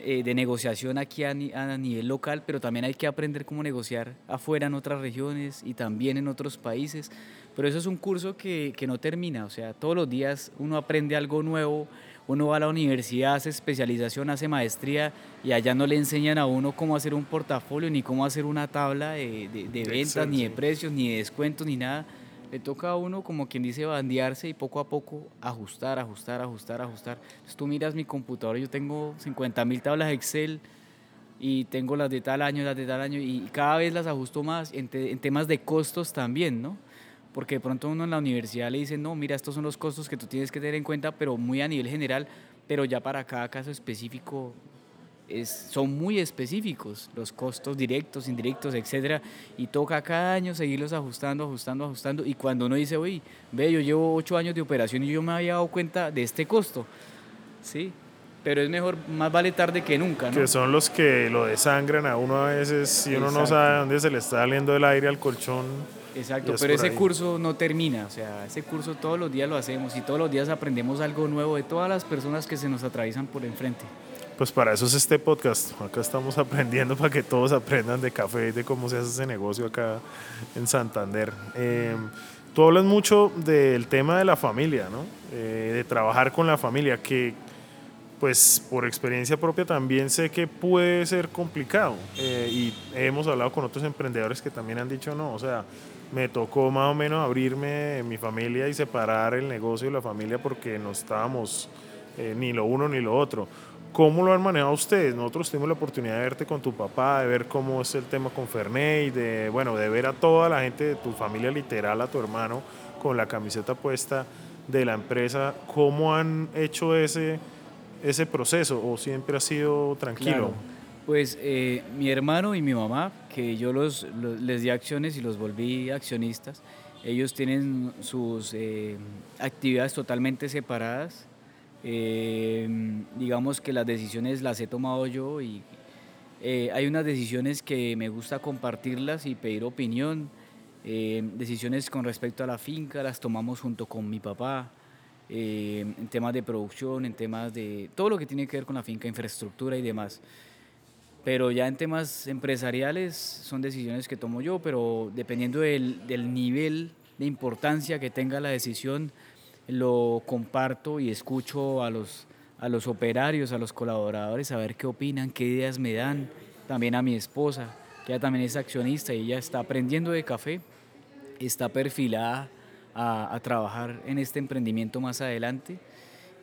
eh, de negociación aquí a, a, nivel local, pero también hay que aprender cómo negociar afuera en otras regiones y también en otros países. Pero eso es un curso que, que no termina, o sea, todos los días uno aprende algo nuevo, uno va a la universidad, hace especialización, hace maestría y allá no le enseñan a uno cómo hacer un portafolio, ni cómo hacer una tabla de, de, de ventas, ni de precios, ni de descuentos, ni nada le toca a uno, como quien dice, bandearse y poco a poco ajustar, ajustar, ajustar, ajustar. Entonces tú miras mi computador, yo tengo 50 mil tablas Excel y tengo las de tal año, las de tal año y cada vez las ajusto más en, en temas de costos también, ¿no? Porque de pronto uno en la universidad le dice, no, mira, estos son los costos que tú tienes que tener en cuenta, pero muy a nivel general, pero ya para cada caso específico son muy específicos, los costos directos, indirectos, etcétera, y toca cada año seguirlos ajustando, ajustando, ajustando. Y cuando uno dice, oye, ve, yo llevo ocho años de operación y yo me había dado cuenta de este costo, ¿sí? Pero es mejor, más vale tarde que nunca, ¿no? Que son los que lo desangran a uno a veces si uno no sabe dónde se le está saliendo el aire al colchón. Exacto, pero ese curso no termina, o sea, ese curso todos los días lo hacemos y todos los días aprendemos algo nuevo de todas las personas que se nos atraviesan por enfrente. Pues para eso es este podcast. Acá estamos aprendiendo para que todos aprendan de café y de cómo se hace ese negocio acá en Santander. Eh, tú hablas mucho del tema de la familia, ¿no? Eh, de trabajar con la familia, que pues por experiencia propia también sé que puede ser complicado. Eh, y hemos hablado con otros emprendedores que también han dicho no, o sea, me tocó más o menos abrirme mi familia y separar el negocio y la familia porque no estábamos ni lo uno ni lo otro ¿Cómo lo han manejado ustedes? Nosotros tuvimos la oportunidad de verte con tu papá, de ver cómo es el tema con Ferney, de, bueno, de ver a toda la gente de tu familia literal, a tu hermano, con la camiseta puesta de la empresa. ¿Cómo han hecho ese, ese proceso o siempre ha sido tranquilo? Pues eh, mi hermano y mi mamá, que yo les di acciones y los volví accionistas, ellos tienen sus eh, actividades totalmente separadas eh, digamos que las decisiones las he tomado yo y eh, hay unas decisiones que me gusta compartirlas y pedir opinión. Eh, decisiones con respecto a la finca las tomamos junto con mi papá. Eh, en temas de producción, en temas de todo lo que tiene que ver con la finca, infraestructura y demás. Pero ya en temas empresariales son decisiones que tomo yo, pero dependiendo del, del nivel de importancia que tenga la decisión, lo comparto y escucho a los, a los operarios, a los colaboradores, a ver qué opinan, qué ideas me dan, también a mi esposa, que ella también es accionista y ella está aprendiendo de café, está perfilada a, trabajar en este emprendimiento más adelante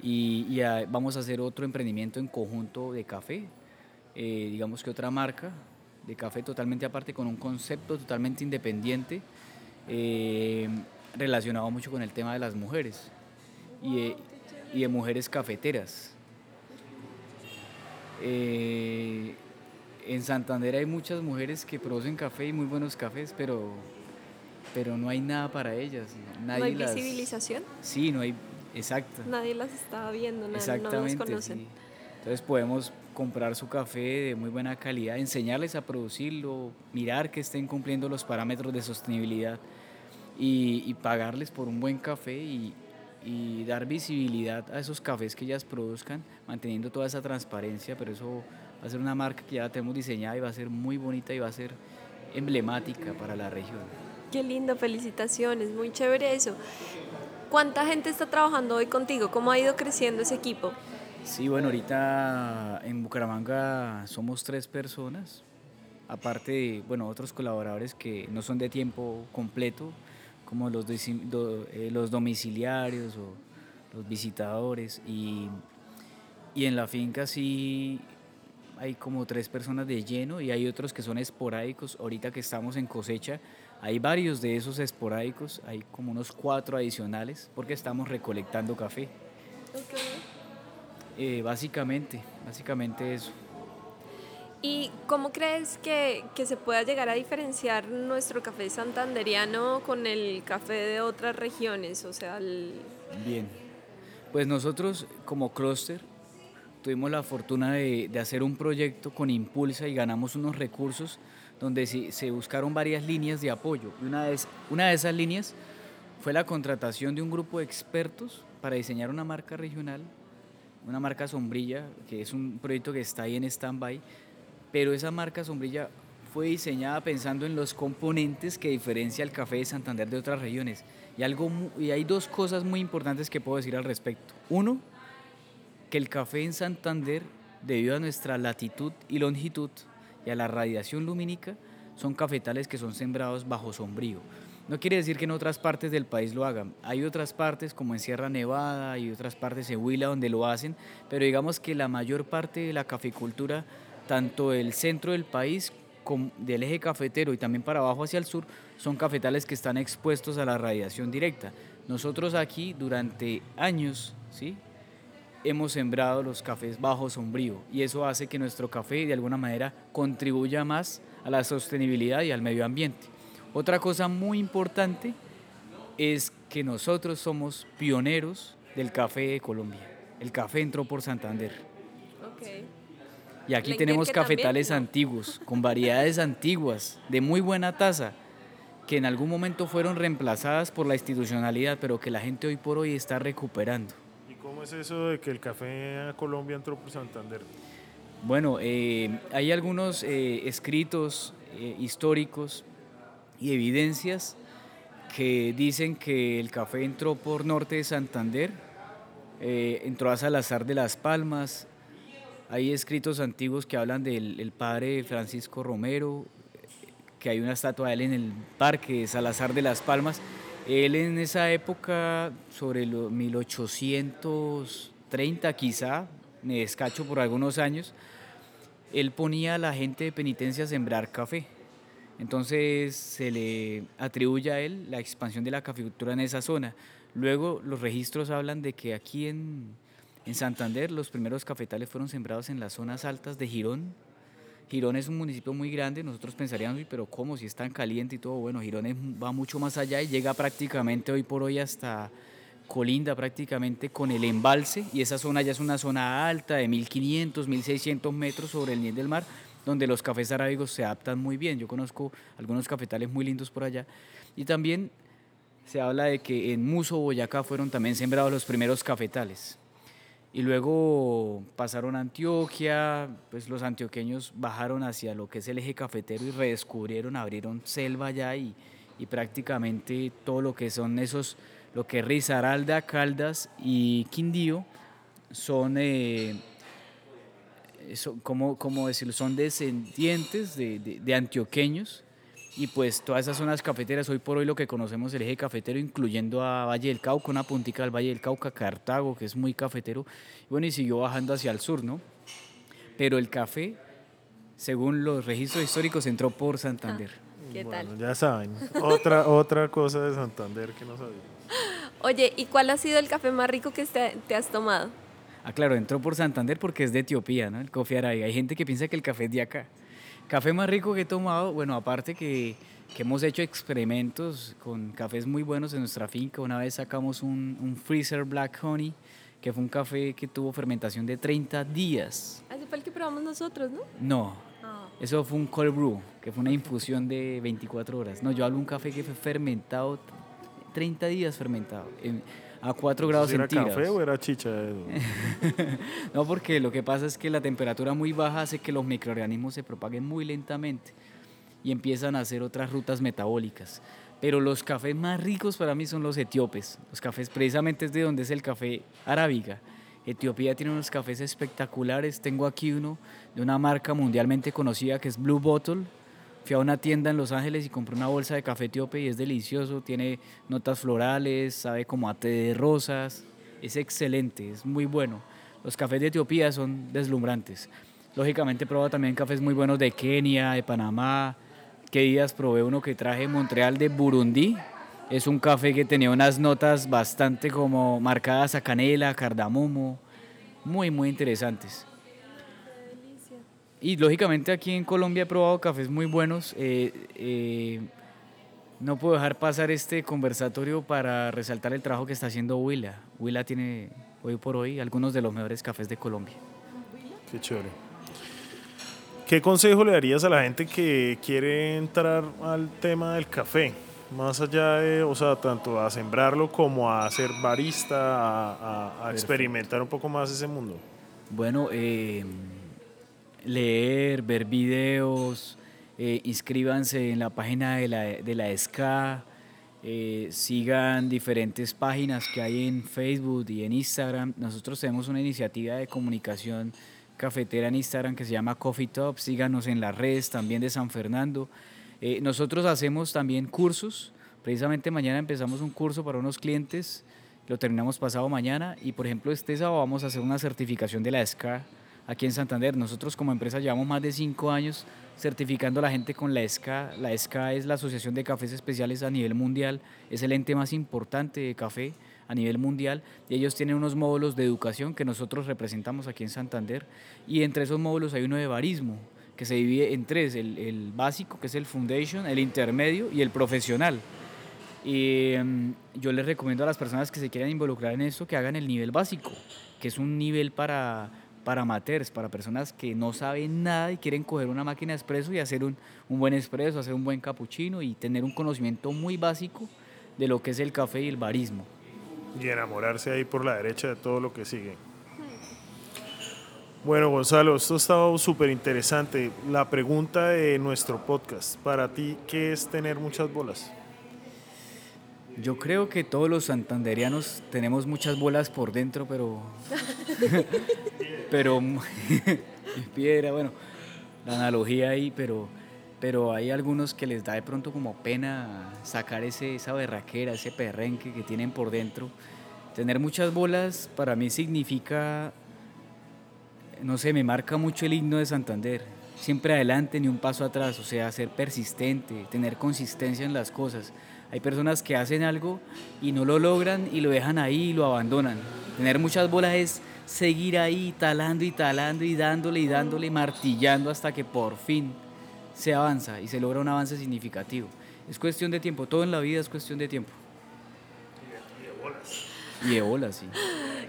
y, vamos a hacer otro emprendimiento en conjunto de café, eh, digamos que otra marca de café totalmente aparte, con un concepto totalmente independiente. Eh, relacionado mucho con el tema de las mujeres y de, y de mujeres cafeteras. Eh, en Santander hay muchas mujeres que producen café y muy buenos cafés, pero, pero no hay nada para ellas. Nadie ¿No hay visibilización? Sí, no hay, exacto. Nadie las está viendo, nadie, no las conocen. Entonces podemos comprar su café de muy buena calidad, enseñarles a producirlo, mirar que estén cumpliendo los parámetros de sostenibilidad y, pagarles por un buen café y, dar visibilidad a esos cafés que ellas produzcan, manteniendo toda esa transparencia, pero eso va a ser una marca que ya tenemos diseñada y va a ser muy bonita y va a ser emblemática para la región. Qué lindo, felicitaciones, muy chévere eso. ¿Cuánta gente está trabajando hoy contigo? ¿Cómo ha ido creciendo ese equipo? Sí, bueno, ahorita en Bucaramanga somos tres personas, aparte de, bueno, otros colaboradores que no son de tiempo completo, como los, eh, los domiciliarios o los visitadores. Y, y en la finca sí hay como tres personas de lleno y hay otros que son esporádicos. Ahorita que estamos en cosecha, hay varios de esos esporádicos, hay como unos cuatro adicionales porque estamos recolectando café. Eh, básicamente, básicamente eso. ¿Y cómo crees que, que, se pueda llegar a diferenciar nuestro café santanderiano con el café de otras regiones? O sea, Bien, pues nosotros como clúster tuvimos la fortuna de, de, hacer un proyecto con Impulsa y ganamos unos recursos donde se, se buscaron varias líneas de apoyo. Una de, una de esas líneas fue la contratación de un grupo de expertos para diseñar una marca regional una marca sombrilla, que es un proyecto que está ahí en stand-by, pero esa marca sombrilla fue diseñada pensando en los componentes que diferencia el café de Santander de otras regiones. Y, algo, y hay dos cosas muy importantes que puedo decir al respecto. Uno, que el café en Santander, debido a nuestra latitud y longitud y a la radiación lumínica, son cafetales que son sembrados bajo sombrío. No quiere decir que en otras partes del país lo hagan. Hay otras partes como en Sierra Nevada y otras partes en Huila donde lo hacen, pero digamos que la mayor parte de la caficultura, tanto el centro del país como del eje cafetero y también para abajo hacia el sur, son cafetales que están expuestos a la radiación directa. Nosotros aquí durante años, ¿sí? hemos sembrado los cafés bajo sombrío y eso hace que nuestro café de alguna manera contribuya más a la sostenibilidad y al medio ambiente. Otra cosa muy importante es que nosotros somos pioneros del café de Colombia. El café entró por Santander. Y aquí tenemos cafetales antiguos, con variedades antiguas, de muy buena taza, que en algún momento fueron reemplazadas por la institucionalidad, pero que la gente hoy por hoy está recuperando. ¿Y cómo es eso de que el café a Colombia entró por Santander? Bueno, eh, hay algunos eh, escritos eh, históricos evidencias que dicen que el café entró por norte de Santander, eh, entró a Salazar de las Palmas. Hay escritos antiguos que hablan del padre Francisco Romero, que hay una estatua de él en el parque de Salazar de las Palmas. Él en esa época, sobre los 1830 quizá, me descacho por algunos años, él ponía a la gente de penitencia a sembrar café entonces se le atribuye a él la expansión de la caficultura en esa zona. Luego los registros hablan de que aquí en, en Santander los primeros cafetales fueron sembrados en las zonas altas de Girón. Girón es un municipio muy grande, nosotros pensaríamos, pero ¿cómo? Si es tan caliente y todo, bueno, Girón va mucho más allá y llega prácticamente hoy por hoy hasta colinda prácticamente con el embalse y esa zona ya es una zona alta de 1500, 1600 metros sobre el nivel del mar donde los cafés arábigos se adaptan muy bien. Yo conozco algunos cafetales muy lindos por allá. Y también se habla de que en Muso, Boyacá, fueron también sembrados los primeros cafetales. Y luego pasaron a Antioquia, pues los antioqueños bajaron hacia lo que es el eje cafetero y redescubrieron, abrieron selva allá y, y prácticamente todo lo que son esos, lo que es Risaralda, Caldas y Quindío, son... Eh, como, como decirlo, son descendientes de, de, antioqueños y pues todas esas zonas cafeteras, hoy por hoy lo que conocemos el eje cafetero, incluyendo a Valle del Cauca, una puntica del Valle del Cauca, Cartago, que es muy cafetero, bueno, y siguió bajando hacia el sur, ¿no? Pero el café, según los registros históricos, entró por Santander. ¿Qué tal? Ya saben, otra, otra cosa de Santander que no sabía. Oye, ¿y cuál ha sido el café más rico que te has tomado? Ah, claro, entró por Santander porque es de Etiopía, ¿no? El coffee Arabica. Hay gente que piensa que el café es de acá. Café más rico que he tomado, bueno, aparte que, que hemos hecho experimentos con cafés muy buenos en nuestra finca. Una vez sacamos un, un Freezer Black Honey, que fue un café que tuvo fermentación de 30 días. Ese fue el que probamos nosotros, ¿no? No. Eso fue un cold brew, que fue una infusión de 24 horas. No, yo hablo un café que fue fermentado, 30 días fermentado a 4 grados ¿Era centígrados. café o era chicha? no, porque lo que pasa es que la temperatura muy baja hace que los microorganismos se propaguen muy lentamente y empiezan a hacer otras rutas metabólicas. Pero los cafés más ricos para mí son los etíopes. Los cafés precisamente es de donde es el café arábiga. Etiopía tiene unos cafés espectaculares. Tengo aquí uno de una marca mundialmente conocida que es Blue Bottle Fui a una tienda en Los Ángeles y compré una bolsa de café etíope y es delicioso, tiene notas florales, sabe como a té de rosas, es excelente, es muy bueno. Los cafés de Etiopía son deslumbrantes. Lógicamente he también cafés muy buenos de Kenia, de Panamá. ¿Qué días probé uno que traje Montreal de Burundi? Es un café que tenía unas notas bastante como marcadas a canela, cardamomo, muy, muy interesantes. Y lógicamente aquí en Colombia he probado cafés muy buenos. Eh, eh, no puedo dejar pasar este conversatorio para resaltar el trabajo que está haciendo Huila. Huila tiene hoy por hoy algunos de los mejores cafés de Colombia. Qué chévere. ¿Qué consejo le darías a la gente que quiere entrar al tema del café? Más allá de, o sea, tanto a sembrarlo como a ser barista, a, experimentar un poco más ese mundo. Bueno, eh, leer, ver videos, eh, inscríbanse en la página de la, de la SCA, eh, sigan diferentes páginas que hay en Facebook y en Instagram. Nosotros tenemos una iniciativa de comunicación cafetera en Instagram que se llama Coffee Top. Síganos en las redes también de San Fernando. Eh, nosotros hacemos también cursos. Precisamente mañana empezamos un curso para unos clientes. Lo terminamos pasado mañana y por ejemplo este sábado vamos a hacer una certificación de la SCA aquí en Santander. Nosotros como empresa llevamos más de cinco años certificando a la gente con la ESCA. La ESCA es la Asociación de Cafés Especiales a nivel mundial, es el ente más importante de café a nivel mundial y ellos tienen unos módulos de educación que nosotros representamos aquí en Santander y entre esos módulos hay uno de barismo que se divide en tres, el, el básico que es el foundation, el intermedio y el profesional. Y em, yo les recomiendo a las personas que se quieran involucrar en eso que hagan el nivel básico, que es un nivel para para amateurs, para personas que no saben nada y quieren coger una máquina de espresso y hacer un, un buen espresso, hacer un buen cappuccino y tener un conocimiento muy básico de lo que es el café y el barismo. Y enamorarse ahí por la derecha de todo lo que sigue. Bueno, Gonzalo, esto ha estado súper interesante. La pregunta de nuestro podcast, para ti, ¿qué es tener muchas bolas? Yo creo que todos los santanderianos tenemos muchas bolas por dentro, pero pero piedra, bueno, la analogía ahí, pero, pero hay algunos que les da de pronto como pena sacar ese, esa berraquera, ese perrenque que tienen por dentro. Tener muchas bolas para mí significa, no sé, me marca mucho el himno de Santander. Siempre adelante ni un paso atrás, o sea, ser persistente, tener consistencia en las cosas. Hay personas que hacen algo y no lo logran y lo dejan ahí y lo abandonan. Tener muchas bolas es seguir ahí talando y talando y dándole y dándole, martillando hasta que por fin se avanza y se logra un avance significativo. Es cuestión de tiempo, todo en la vida es cuestión de tiempo. Y de bolas. Y de bolas, sí.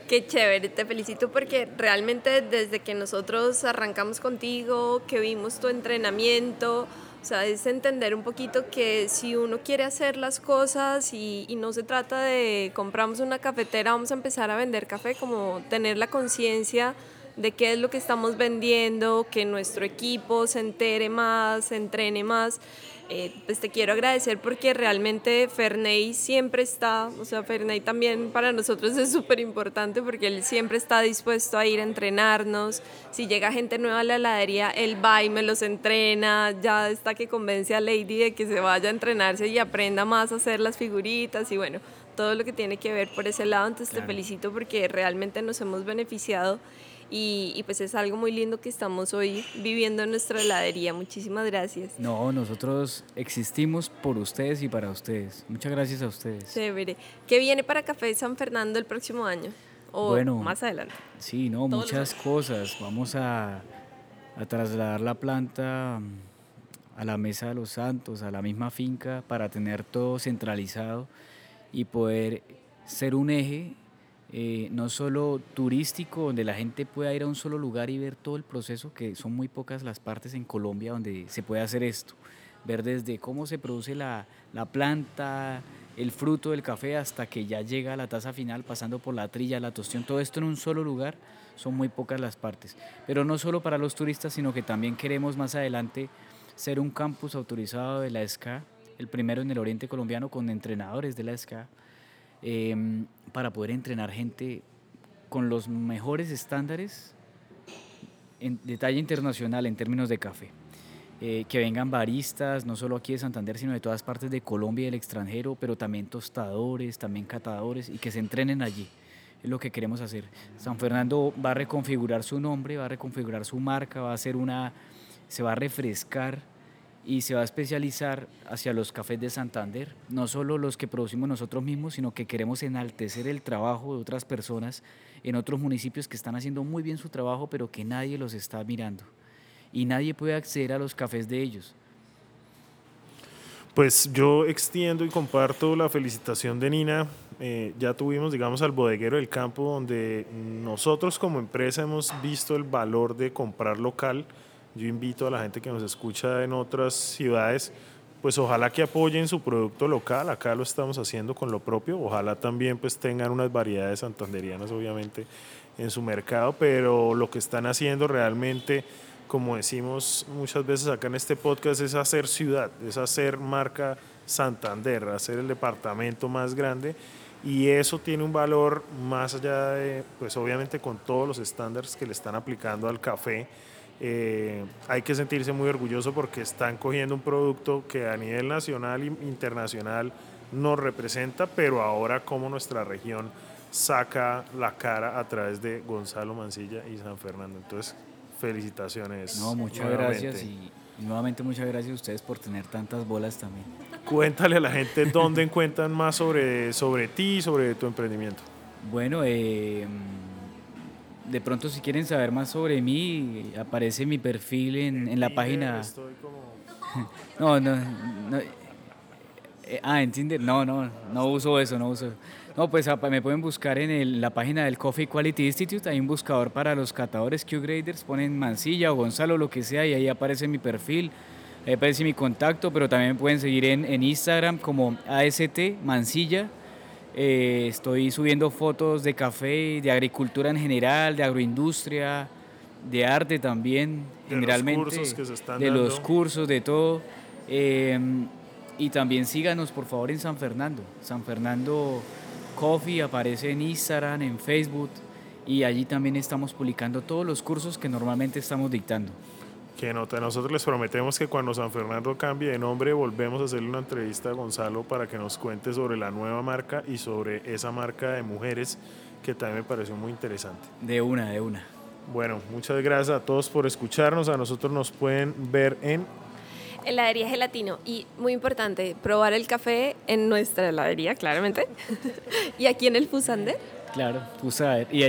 Qué chévere, te felicito porque realmente desde que nosotros arrancamos contigo, que vimos tu entrenamiento, o sea, es entender un poquito que si uno quiere hacer las cosas y, no se trata de compramos una cafetera, vamos a empezar a vender café, como tener la conciencia de qué es lo que estamos vendiendo, que nuestro equipo se entere más, se entrene más. Eh, pues te quiero agradecer porque realmente Ferney siempre está, o sea, Ferney también para nosotros es súper importante porque él siempre está dispuesto a ir a entrenarnos. Si llega gente nueva a la heladería, él va y me los entrena, ya está que convence a Lady de que se vaya a entrenarse y aprenda más a hacer las figuritas y bueno, todo lo que tiene que ver por ese lado. Entonces te felicito porque realmente nos hemos beneficiado y, pues es algo muy lindo que estamos hoy viviendo en nuestra heladería. Muchísimas gracias. No, nosotros existimos por ustedes y para ustedes. Muchas gracias a ustedes. Chévere. ¿Qué viene para Café San Fernando el próximo año? O bueno, más adelante. Sí, no, muchas cosas. Vamos a, a trasladar la planta a la Mesa de los Santos, a la misma finca, para tener todo centralizado y poder ser un eje eh, no solo turístico, donde la gente pueda ir a un solo lugar y ver todo el proceso, que son muy pocas las partes en Colombia donde se puede hacer esto. Ver desde cómo se produce la, la planta, el fruto del café, hasta que ya llega a la taza final, pasando por la trilla, la tostión, todo esto en un solo lugar, son muy pocas las partes. Pero no solo para los turistas, sino que también queremos más adelante ser un campus autorizado de la SCA, el primero en el oriente colombiano con entrenadores de la SCA Em, para poder entrenar gente con los mejores estándares en detalle internacional en términos de café. Eh, que vengan baristas, no solo aquí de Santander, sino de todas partes de Colombia y del extranjero, pero también tostadores, también catadores, y que se entrenen allí. es lo que queremos hacer. San Fernando va a reconfigurar su nombre, va a reconfigurar su marca, va a hacer una, se va a refrescar y se va a especializar hacia los cafés de Santander, no solo los que producimos nosotros mismos, sino que queremos enaltecer el trabajo de otras personas en otros municipios que están haciendo muy bien su trabajo, pero que nadie los está mirando. Y nadie puede acceder a los cafés de ellos. Pues yo extiendo y comparto la felicitación de Nina. Eh, ya tuvimos, digamos, al bodeguero del campo, donde nosotros como empresa hemos visto el valor de comprar local yo invito a la gente que nos escucha en otras ciudades, pues ojalá que apoyen su producto local, acá lo estamos haciendo con lo propio, ojalá también pues tengan unas variedades santanderianas obviamente en su mercado, pero lo que están haciendo realmente, como decimos muchas veces acá en este podcast, es hacer ciudad, es hacer marca Santander, hacer el departamento más grande. Y eso tiene un valor más allá de, pues obviamente con todos los estándares que le están aplicando al café, eh, hay que sentirse muy orgulloso porque están cogiendo un producto que a nivel nacional e internacional nos representa, pero ahora como nuestra región saca la cara a través de Gonzalo Mancilla y San Fernando. Entonces, felicitaciones. No, muchas gracias y, nuevamente muchas gracias a ustedes por tener tantas bolas también. Cuéntale a la gente dónde encuentran más sobre, sobre ti, sobre tu emprendimiento. Bueno, eh, de pronto si quieren saber más sobre mí, aparece mi perfil en, en la página. no, no, no. Eh, ah, en Tinder, no, no, no uso eso, no uso. No, pues me pueden buscar en la página del Coffee Quality Institute, hay un buscador para los catadores Q-Graders, ponen Mancilla o Gonzalo, lo que sea, y ahí aparece mi perfil, ahí aparece mi contacto, pero también me pueden seguir en, en Instagram como AST Mancilla eh, estoy subiendo fotos de café, de agricultura en general, de agroindustria, de arte también, de generalmente. Los cursos que se están de los cursos, de todo. Eh, y también síganos por favor en San Fernando. San Fernando Coffee aparece en Instagram, en Facebook y allí también estamos publicando todos los cursos que normalmente estamos dictando. Que nota, nosotros les prometemos que cuando San Fernando cambie de nombre volvemos a hacerle una entrevista a Gonzalo para que nos cuente sobre la nueva marca y sobre esa marca de mujeres que también me pareció muy interesante. De una, de una. Bueno, muchas gracias a todos por escucharnos. A nosotros nos pueden ver en heladería gelatino y muy importante, probar el café en nuestra heladería, claramente. y aquí en el Fusander. Claro, Fusader. Y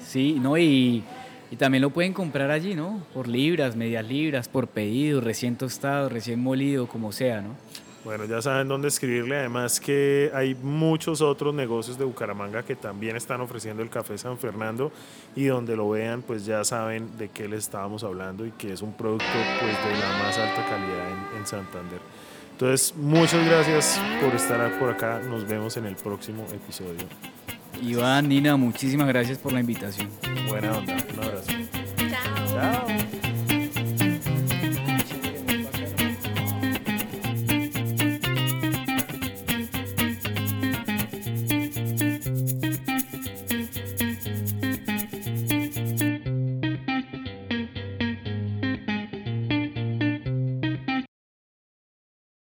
Sí, no, y y también lo pueden comprar allí, ¿no? Por libras, medias libras, por pedido, recién tostado, recién molido, como sea, ¿no? Bueno, ya saben dónde escribirle. Además que hay muchos otros negocios de Bucaramanga que también están ofreciendo el café San Fernando y donde lo vean, pues ya saben de qué les estábamos hablando y que es un producto pues de la más alta calidad en, en Santander. Entonces, muchas gracias por estar por acá. Nos vemos en el próximo episodio. Iván, Nina, muchísimas gracias por la invitación. Buena onda, un abrazo. Chao. Chao.